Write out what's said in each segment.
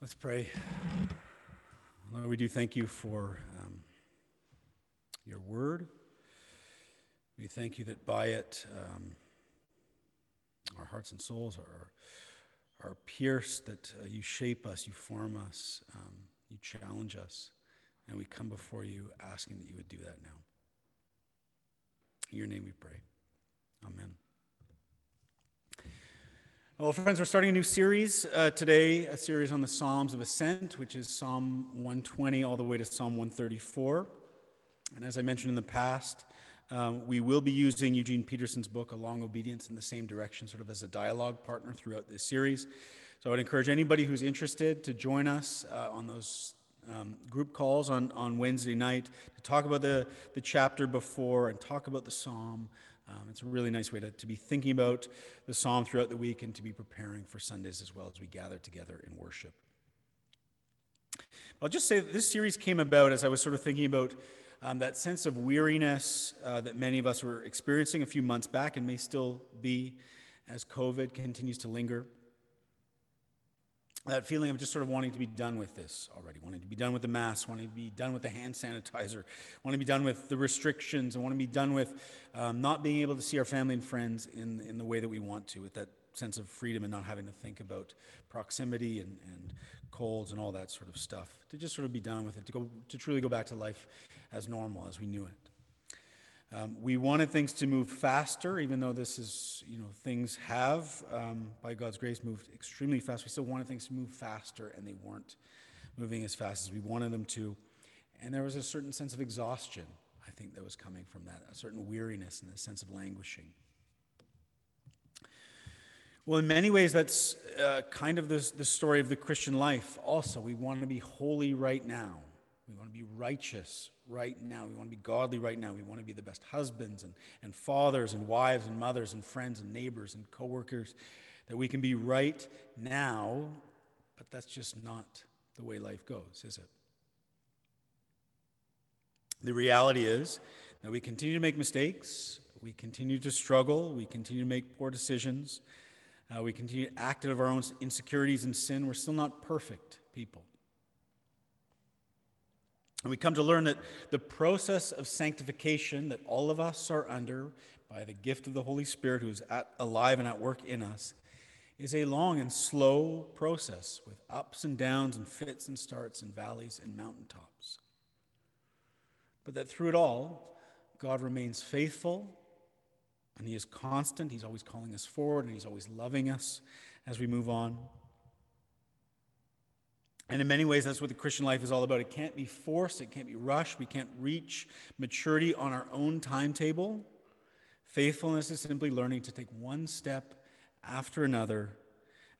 Let's pray. Lord, we do thank you for um, your word. We thank you that by it um, our hearts and souls are, are pierced, that uh, you shape us, you form us, um, you challenge us, and we come before you asking that you would do that now. In your name we pray. Amen. Well, friends, we're starting a new series uh, today, a series on the Psalms of Ascent, which is Psalm 120 all the way to Psalm 134. And as I mentioned in the past, um, we will be using Eugene Peterson's book, A Long Obedience, in the same direction, sort of as a dialogue partner throughout this series. So I would encourage anybody who's interested to join us uh, on those um, group calls on, on Wednesday night to talk about the, the chapter before and talk about the psalm. Um, it's a really nice way to, to be thinking about the psalm throughout the week and to be preparing for Sundays as well as we gather together in worship. I'll just say that this series came about as I was sort of thinking about um, that sense of weariness uh, that many of us were experiencing a few months back and may still be as COVID continues to linger that feeling of just sort of wanting to be done with this already, wanting to be done with the mask, wanting to be done with the hand sanitizer, wanting to be done with the restrictions, and want to be done with um, not being able to see our family and friends in, in the way that we want to, with that sense of freedom and not having to think about proximity and, and colds and all that sort of stuff. To just sort of be done with it, to, go, to truly go back to life as normal as we knew it. Um, we wanted things to move faster, even though this is, you know, things have, um, by God's grace, moved extremely fast. We still wanted things to move faster, and they weren't moving as fast as we wanted them to. And there was a certain sense of exhaustion, I think, that was coming from that, a certain weariness and a sense of languishing. Well, in many ways, that's uh, kind of the, the story of the Christian life also. We want to be holy right now. We want to be righteous right now. We want to be godly right now. We want to be the best husbands and, and fathers and wives and mothers and friends and neighbors and coworkers. That we can be right now, but that's just not the way life goes, is it? The reality is that we continue to make mistakes, we continue to struggle, we continue to make poor decisions, uh, we continue to act out of our own insecurities and sin. We're still not perfect people. And we come to learn that the process of sanctification that all of us are under by the gift of the Holy Spirit who is at, alive and at work in us is a long and slow process with ups and downs and fits and starts and valleys and mountaintops. But that through it all, God remains faithful and He is constant. He's always calling us forward and He's always loving us as we move on. And in many ways, that's what the Christian life is all about. It can't be forced, it can't be rushed. We can't reach maturity on our own timetable. Faithfulness is simply learning to take one step after another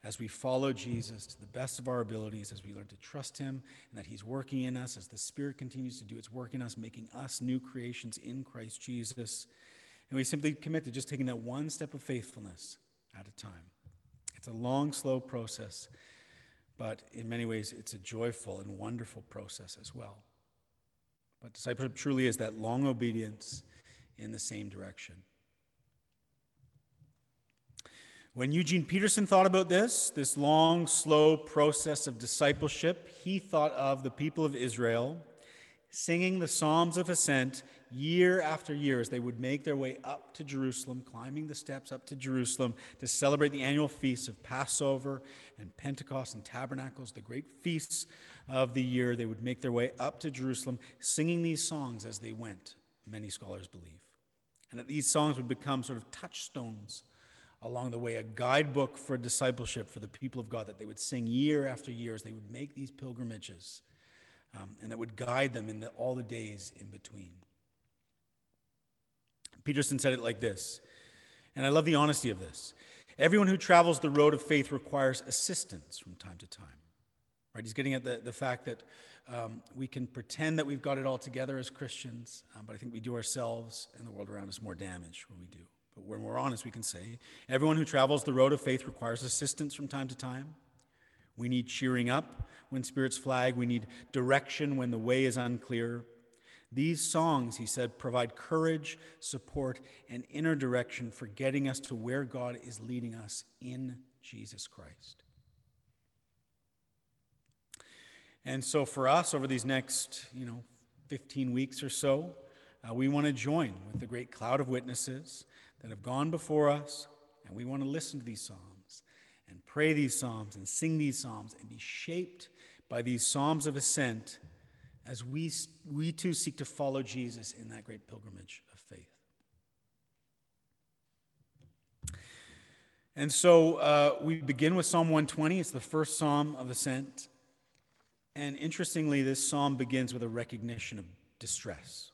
as we follow Jesus to the best of our abilities, as we learn to trust Him and that He's working in us, as the Spirit continues to do its work in us, making us new creations in Christ Jesus. And we simply commit to just taking that one step of faithfulness at a time. It's a long, slow process but in many ways, it's a joyful and wonderful process as well. But discipleship truly is that long obedience in the same direction. When Eugene Peterson thought about this, this long, slow process of discipleship, he thought of the people of Israel singing the Psalms of Ascent year after year as they would make their way up to Jerusalem, climbing the steps up to Jerusalem to celebrate the annual feasts of Passover and Pentecost and Tabernacles, the great feasts of the year. They would make their way up to Jerusalem, singing these songs as they went, many scholars believe. And that these songs would become sort of touchstones along the way, a guidebook for discipleship for the people of God that they would sing year after year as they would make these pilgrimages um, and that would guide them in the, all the days in between. Peterson said it like this, and I love the honesty of this. Everyone who travels the road of faith requires assistance from time to time. Right? He's getting at the, the fact that um, we can pretend that we've got it all together as Christians, um, but I think we do ourselves and the world around us more damage when we do. But when we're honest, we can say everyone who travels the road of faith requires assistance from time to time. We need cheering up when spirits flag. We need direction when the way is unclear. These songs, he said, provide courage, support, and inner direction for getting us to where God is leading us in Jesus Christ. And so for us, over these next, you know, 15 weeks or so, uh, we want to join with the great cloud of witnesses that have gone before us, and we want to listen to these psalms and pray these psalms and sing these psalms and be shaped by these psalms of ascent as we, we too seek to follow Jesus in that great pilgrimage of faith. And so uh, we begin with Psalm 120. It's the first psalm of ascent. And interestingly, this psalm begins with a recognition of distress.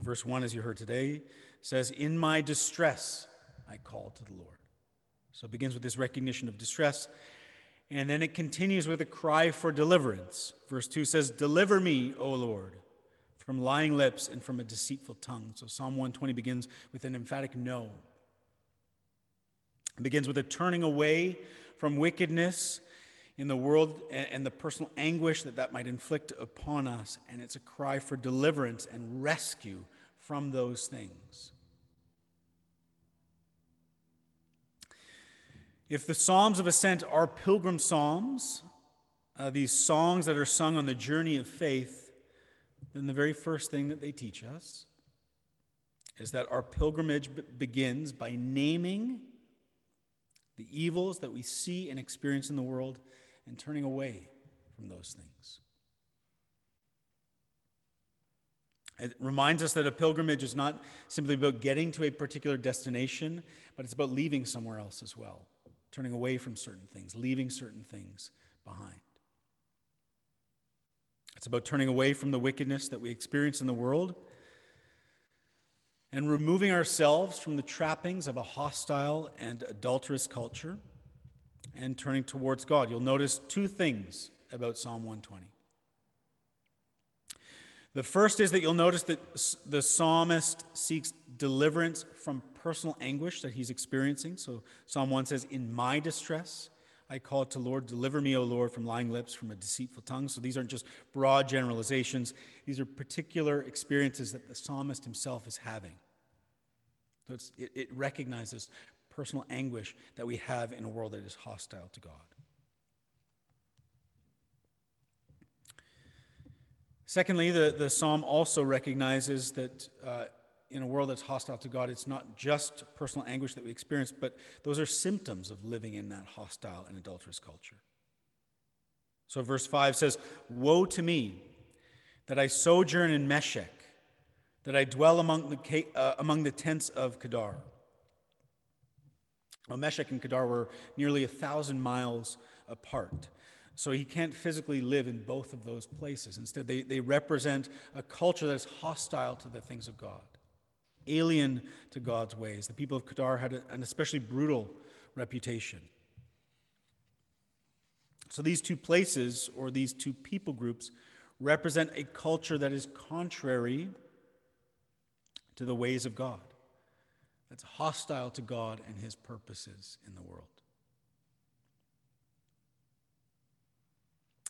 Verse 1, as you heard today, says, In my distress I called to the Lord. So it begins with this recognition of distress. And then it continues with a cry for deliverance. Verse 2 says, Deliver me, O Lord, from lying lips and from a deceitful tongue. So Psalm 120 begins with an emphatic no. It begins with a turning away from wickedness in the world and the personal anguish that that might inflict upon us. And it's a cry for deliverance and rescue from those things. If the Psalms of Ascent are pilgrim psalms, uh, these songs that are sung on the journey of faith, then the very first thing that they teach us is that our pilgrimage b- begins by naming the evils that we see and experience in the world and turning away from those things. It reminds us that a pilgrimage is not simply about getting to a particular destination, but it's about leaving somewhere else as well, turning away from certain things, leaving certain things behind. It's about turning away from the wickedness that we experience in the world and removing ourselves from the trappings of a hostile and adulterous culture and turning towards God. You'll notice two things about Psalm 120. The first is that you'll notice that the psalmist seeks deliverance from personal anguish that he's experiencing. So Psalm 1 says, In my distress, I call to Lord, deliver me, O Lord, from lying lips, from a deceitful tongue. So these aren't just broad generalizations, these are particular experiences that the psalmist himself is having. So it, it recognizes personal anguish that we have in a world that is hostile to God. Secondly, the, the psalm also recognizes that uh, in a world that's hostile to God, it's not just personal anguish that we experience, but those are symptoms of living in that hostile and adulterous culture. So, verse 5 says, Woe to me that I sojourn in Meshech, that I dwell among the, uh, among the tents of Kedar. Well, Meshech and Kedar were nearly a thousand miles apart. So he can't physically live in both of those places. Instead, they, they represent a culture that's hostile to the things of God, alien to God's ways. The people of Kedar had an especially brutal reputation. So these two places, or these two people groups, represent a culture that is contrary to the ways of God that's hostile to God and his purposes in the world.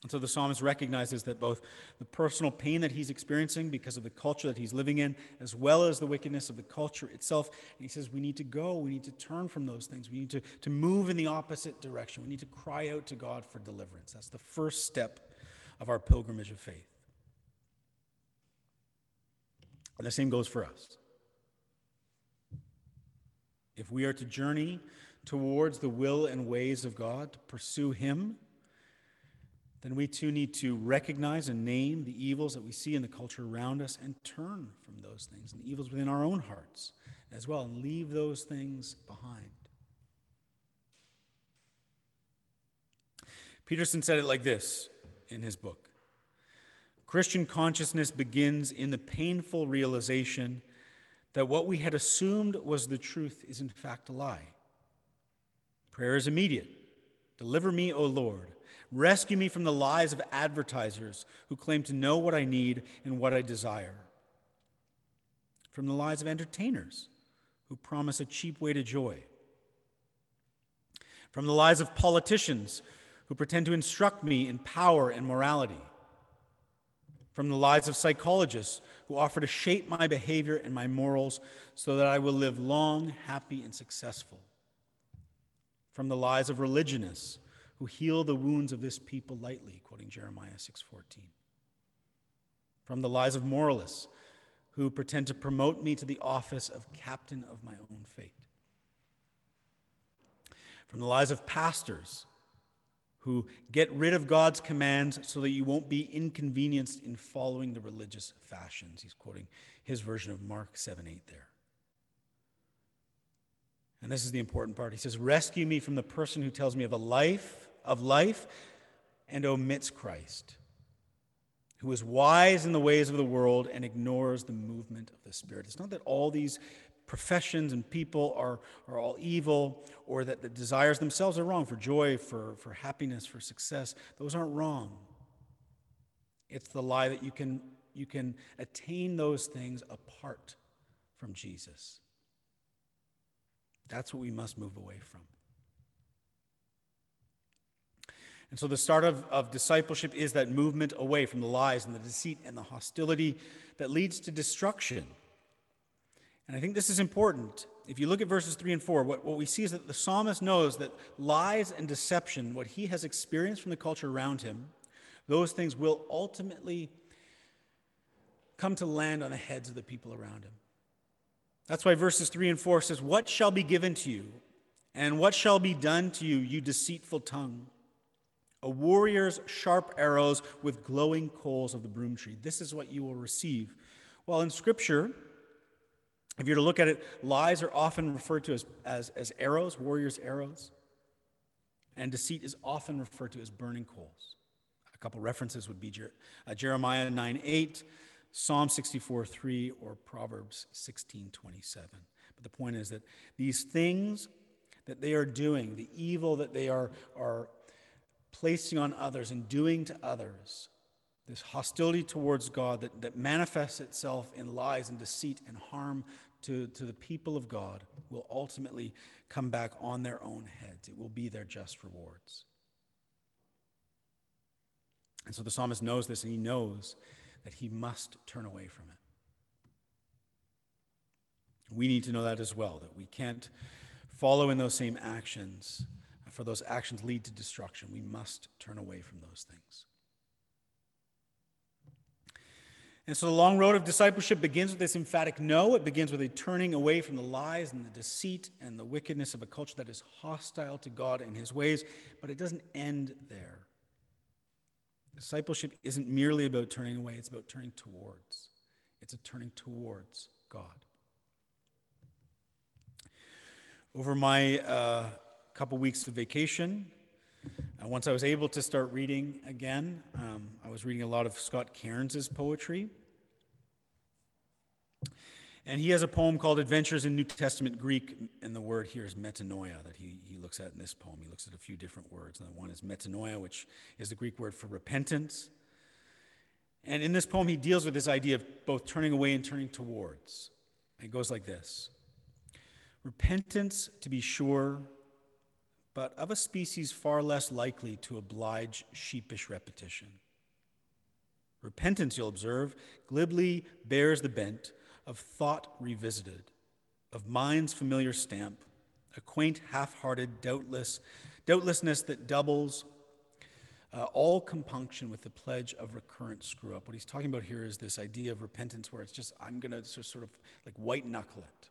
And so the psalmist recognizes that both the personal pain that he's experiencing because of the culture that he's living in, as well as the wickedness of the culture itself. And he says, We need to go. We need to turn from those things. We need to, to move in the opposite direction. We need to cry out to God for deliverance. That's the first step of our pilgrimage of faith. And the same goes for us. If we are to journey towards the will and ways of God, to pursue Him, then we too need to recognize and name the evils that we see in the culture around us and turn from those things and the evils within our own hearts as well and leave those things behind. Peterson said it like this in his book Christian consciousness begins in the painful realization that what we had assumed was the truth is in fact a lie. Prayer is immediate. Deliver me, O Lord. Rescue me from the lies of advertisers who claim to know what I need and what I desire. From the lies of entertainers who promise a cheap way to joy. From the lies of politicians who pretend to instruct me in power and morality from the lies of psychologists who offer to shape my behavior and my morals so that I will live long, happy, and successful. From the lies of religionists who heal the wounds of this people lightly, quoting Jeremiah 6:14. From the lies of moralists who pretend to promote me to the office of captain of my own fate. From the lies of pastors who get rid of God's commands so that you won't be inconvenienced in following the religious fashions. He's quoting his version of Mark 7 8 there. And this is the important part. He says, Rescue me from the person who tells me of a life, of life, and omits Christ, who is wise in the ways of the world and ignores the movement of the Spirit. It's not that all these professions and people are, are all evil or that the desires themselves are wrong for joy, for, for happiness, for success. Those aren't wrong. It's the lie that you can, you can attain those things apart from Jesus. That's what we must move away from. And so the start of, of discipleship is that movement away from the lies and the deceit and the hostility that leads to destruction. And I think this is important. If you look at verses 3 and 4, what, what we see is that the psalmist knows that lies and deception, what he has experienced from the culture around him, those things will ultimately come to land on the heads of the people around him. That's why verses 3 and 4 says, What shall be given to you? And what shall be done to you, you deceitful tongue? A warrior's sharp arrows with glowing coals of the broom tree. This is what you will receive. Well, in Scripture, if you're to look at it, lies are often referred to as, as, as arrows, warriors' arrows, and deceit is often referred to as burning coals. A couple references would be Jer- uh, Jeremiah 9 8, Psalm 64 3, or Proverbs 16 27. But the point is that these things that they are doing, the evil that they are, are placing on others and doing to others, this hostility towards God that, that manifests itself in lies and deceit and harm to, to the people of God will ultimately come back on their own heads. It will be their just rewards. And so the psalmist knows this, and he knows that he must turn away from it. We need to know that as well, that we can't follow in those same actions, for those actions lead to destruction. We must turn away from those things. And so the long road of discipleship begins with this emphatic no. It begins with a turning away from the lies and the deceit and the wickedness of a culture that is hostile to God and his ways, but it doesn't end there. Discipleship isn't merely about turning away, it's about turning towards. It's a turning towards God. Over my uh, couple weeks of vacation, uh, once I was able to start reading again, um, I was reading a lot of Scott Cairns' poetry. And he has a poem called Adventures in New Testament Greek, and the word here is metanoia that he, he looks at in this poem. He looks at a few different words. And one is metanoia, which is the Greek word for repentance. And in this poem, he deals with this idea of both turning away and turning towards. It goes like this Repentance, to be sure, but of a species far less likely to oblige sheepish repetition. Repentance, you'll observe, glibly bears the bent of thought revisited, of mind's familiar stamp, a quaint, half hearted, doubtless, doubtlessness that doubles uh, all compunction with the pledge of recurrent screw up. What he's talking about here is this idea of repentance where it's just, I'm going to sort of like white knuckle it.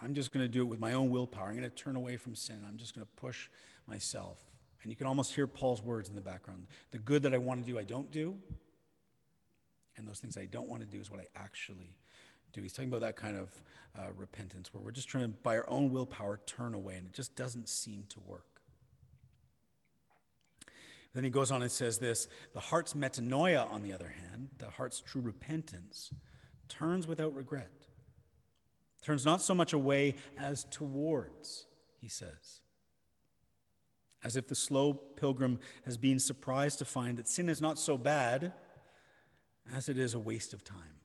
I'm just going to do it with my own willpower. I'm going to turn away from sin. I'm just going to push myself. And you can almost hear Paul's words in the background. The good that I want to do, I don't do. And those things I don't want to do is what I actually do. He's talking about that kind of uh, repentance where we're just trying to, by our own willpower, turn away, and it just doesn't seem to work. Then he goes on and says this the heart's metanoia, on the other hand, the heart's true repentance, turns without regret. Turns not so much away as towards, he says. As if the slow pilgrim has been surprised to find that sin is not so bad as it is a waste of time.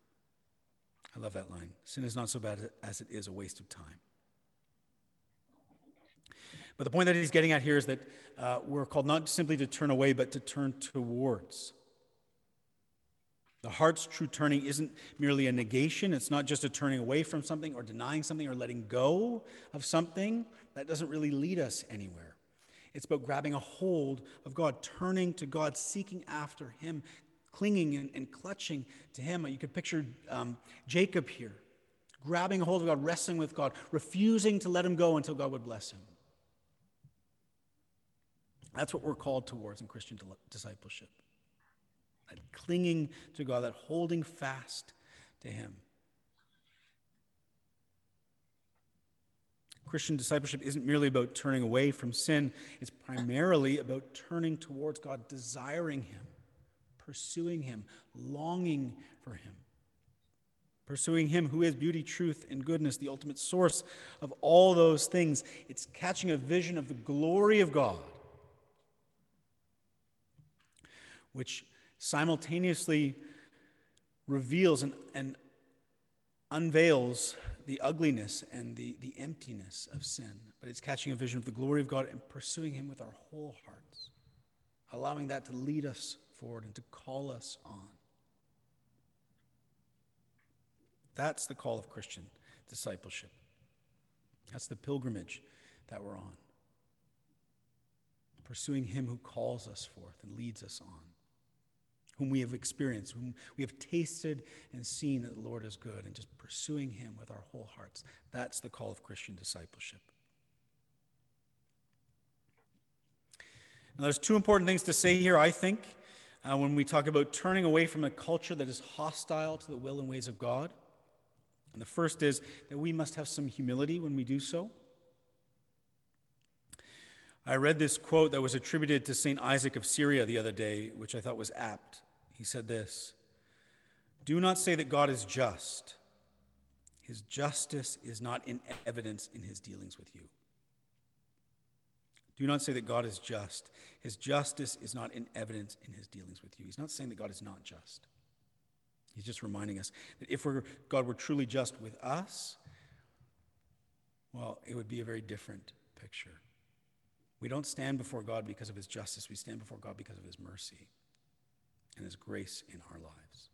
I love that line. Sin is not so bad as it is a waste of time. But the point that he's getting at here is that uh, we're called not simply to turn away, but to turn towards. The heart's true turning isn't merely a negation. It's not just a turning away from something or denying something or letting go of something. That doesn't really lead us anywhere. It's about grabbing a hold of God, turning to God, seeking after Him, clinging and, and clutching to Him. You could picture um, Jacob here, grabbing hold of God, wrestling with God, refusing to let Him go until God would bless him. That's what we're called towards in Christian discipleship. That clinging to God, that holding fast to Him. Christian discipleship isn't merely about turning away from sin, it's primarily about turning towards God, desiring Him, pursuing Him, longing for Him. Pursuing Him who is beauty, truth, and goodness, the ultimate source of all those things. It's catching a vision of the glory of God, which simultaneously reveals and, and unveils the ugliness and the, the emptiness of sin, but it's catching a vision of the glory of God and pursuing Him with our whole hearts, allowing that to lead us forward and to call us on. That's the call of Christian discipleship. That's the pilgrimage that we're on. Pursuing Him who calls us forth and leads us on whom we have experienced, whom we have tasted and seen that the Lord is good, and just pursuing Him with our whole hearts. That's the call of Christian discipleship. Now, there's two important things to say here, I think, uh, when we talk about turning away from a culture that is hostile to the will and ways of God. And the first is that we must have some humility when we do so. I read this quote that was attributed to St. Isaac of Syria the other day, which I thought was apt. He said this Do not say that God is just. His justice is not in evidence in his dealings with you. Do not say that God is just. His justice is not in evidence in his dealings with you. He's not saying that God is not just. He's just reminding us that if God were truly just with us, well, it would be a very different picture. We don't stand before God because of his justice, we stand before God because of his mercy and his grace in our lives.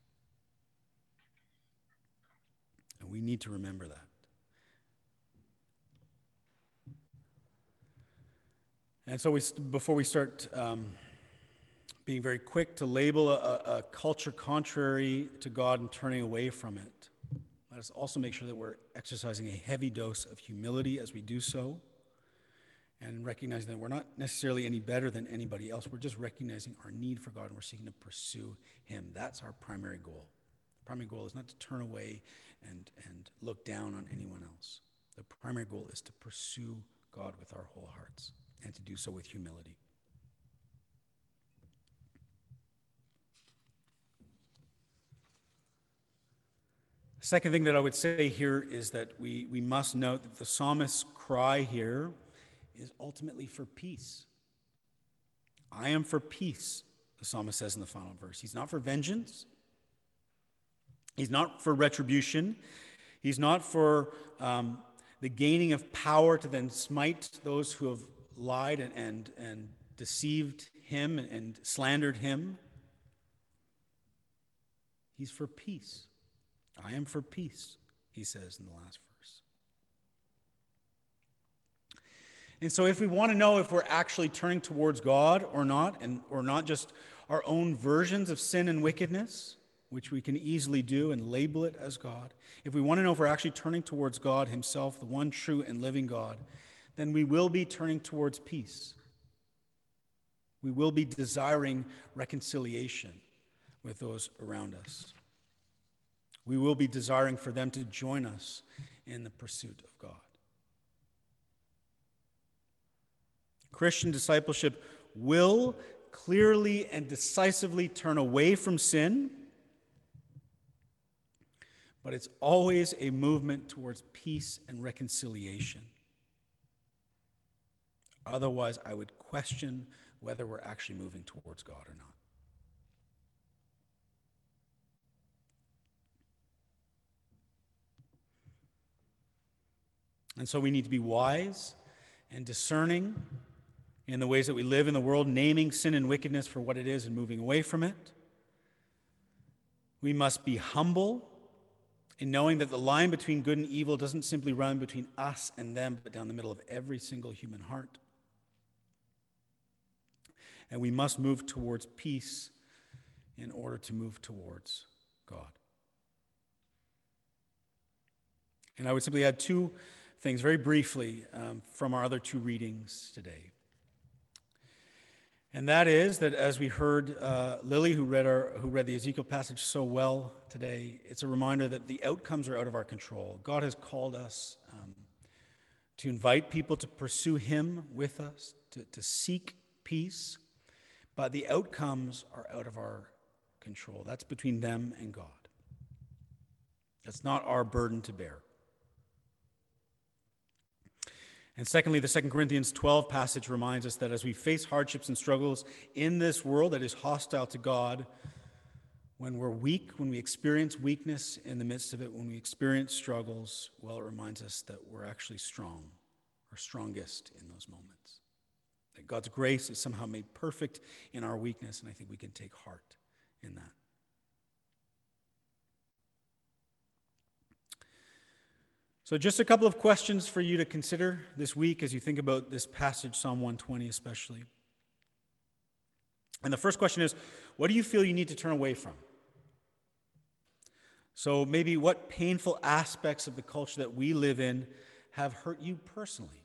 And we need to remember that. And so, we, before we start um, being very quick to label a, a culture contrary to God and turning away from it, let us also make sure that we're exercising a heavy dose of humility as we do so and recognizing that we're not necessarily any better than anybody else. We're just recognizing our need for God and we're seeking to pursue Him. That's our primary goal. The primary goal is not to turn away and, and look down on anyone else. The primary goal is to pursue God with our whole hearts and to do so with humility. Second thing that I would say here is that we, we must note that the psalmist's cry here is ultimately for peace. I am for peace, the psalmist says in the final verse. He's not for vengeance, he's not for retribution, he's not for um, the gaining of power to then smite those who have lied and, and, and deceived him and, and slandered him. He's for peace. I am for peace, he says in the last verse. And so, if we want to know if we're actually turning towards God or not, and or not just our own versions of sin and wickedness, which we can easily do and label it as God, if we want to know if we're actually turning towards God Himself, the one true and living God, then we will be turning towards peace. We will be desiring reconciliation with those around us. We will be desiring for them to join us in the pursuit of God. Christian discipleship will clearly and decisively turn away from sin, but it's always a movement towards peace and reconciliation. Otherwise, I would question whether we're actually moving towards God or not. And so we need to be wise and discerning in the ways that we live in the world, naming sin and wickedness for what it is and moving away from it. We must be humble in knowing that the line between good and evil doesn't simply run between us and them, but down the middle of every single human heart. And we must move towards peace in order to move towards God. And I would simply add two things very briefly um, from our other two readings today. And that is that as we heard uh, Lily, who read, our, who read the Ezekiel passage so well today, it's a reminder that the outcomes are out of our control. God has called us um, to invite people to pursue Him with us, to, to seek peace, but the outcomes are out of our control. That's between them and God. That's not our burden to bear. And secondly, the Second Corinthians 12 passage reminds us that as we face hardships and struggles in this world that is hostile to God, when we're weak, when we experience weakness in the midst of it, when we experience struggles, well, it reminds us that we're actually strong, or strongest in those moments. That God's grace is somehow made perfect in our weakness, and I think we can take heart in that. So, just a couple of questions for you to consider this week as you think about this passage, Psalm 120 especially. And the first question is what do you feel you need to turn away from? So, maybe what painful aspects of the culture that we live in have hurt you personally,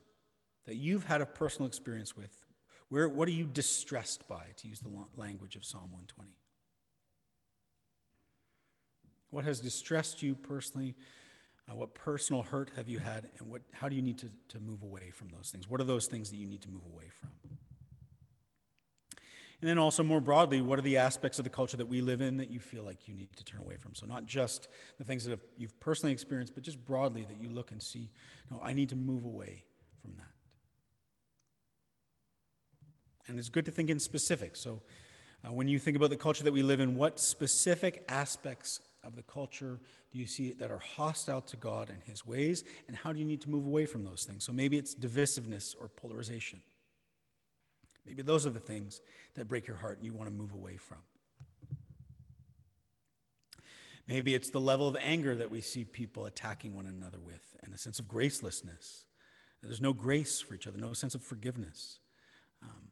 that you've had a personal experience with? Where, what are you distressed by, to use the language of Psalm 120? What has distressed you personally? Uh, what personal hurt have you had, and what, how do you need to, to move away from those things? What are those things that you need to move away from? And then also more broadly, what are the aspects of the culture that we live in that you feel like you need to turn away from? So not just the things that have, you've personally experienced, but just broadly that you look and see, no, I need to move away from that. And it's good to think in specifics. So uh, when you think about the culture that we live in, what specific aspects of the culture do you see that are hostile to God and his ways? And how do you need to move away from those things? So maybe it's divisiveness or polarization. Maybe those are the things that break your heart and you want to move away from. Maybe it's the level of anger that we see people attacking one another with and a sense of gracelessness. There's no grace for each other, no sense of forgiveness. Um,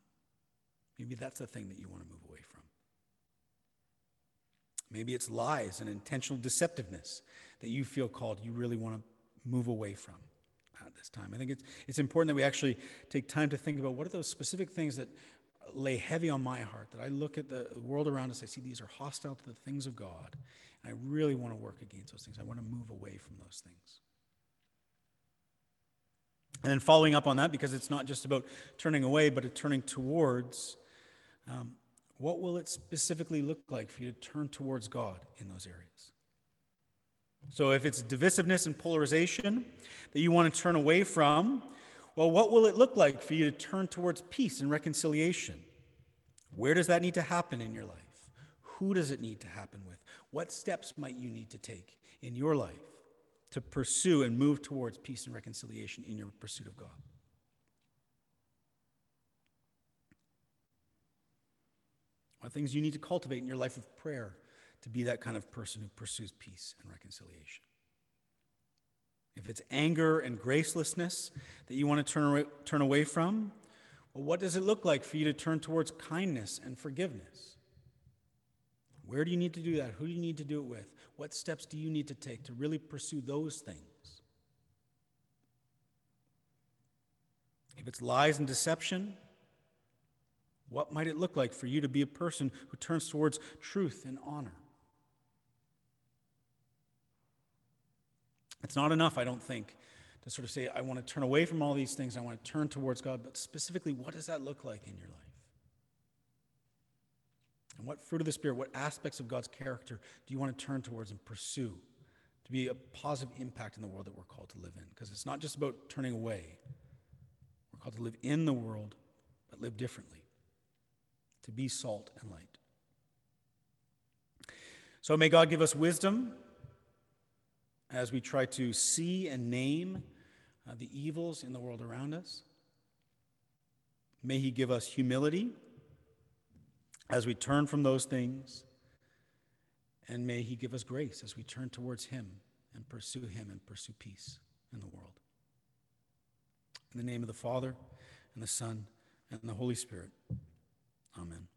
maybe that's the thing that you want to move away from. Maybe it's lies and intentional deceptiveness that you feel called, you really want to move away from at this time. I think it's, it's important that we actually take time to think about what are those specific things that lay heavy on my heart, that I look at the world around us, I see these are hostile to the things of God, and I really want to work against those things. I want to move away from those things. And then following up on that, because it's not just about turning away, but turning towards, um, what will it specifically look like for you to turn towards God in those areas? So, if it's divisiveness and polarization that you want to turn away from, well, what will it look like for you to turn towards peace and reconciliation? Where does that need to happen in your life? Who does it need to happen with? What steps might you need to take in your life to pursue and move towards peace and reconciliation in your pursuit of God? What things you need to cultivate in your life of prayer to be that kind of person who pursues peace and reconciliation? If it's anger and gracelessness that you want to turn away, turn away from, well, what does it look like for you to turn towards kindness and forgiveness? Where do you need to do that? Who do you need to do it with? What steps do you need to take to really pursue those things? If it's lies and deception, what might it look like for you to be a person who turns towards truth and honor? It's not enough, I don't think, to sort of say, I want to turn away from all these things, I want to turn towards God, but specifically, what does that look like in your life? And what fruit of the Spirit, what aspects of God's character do you want to turn towards and pursue to be a positive impact in the world that we're called to live in? Because it's not just about turning away, we're called to live in the world, but live differently to be salt and light. So may God give us wisdom as we try to see and name uh, the evils in the world around us. May He give us humility as we turn from those things. And may He give us grace as we turn towards Him and pursue Him and pursue peace in the world. In the name of the Father, and the Son, and the Holy Spirit. Amen.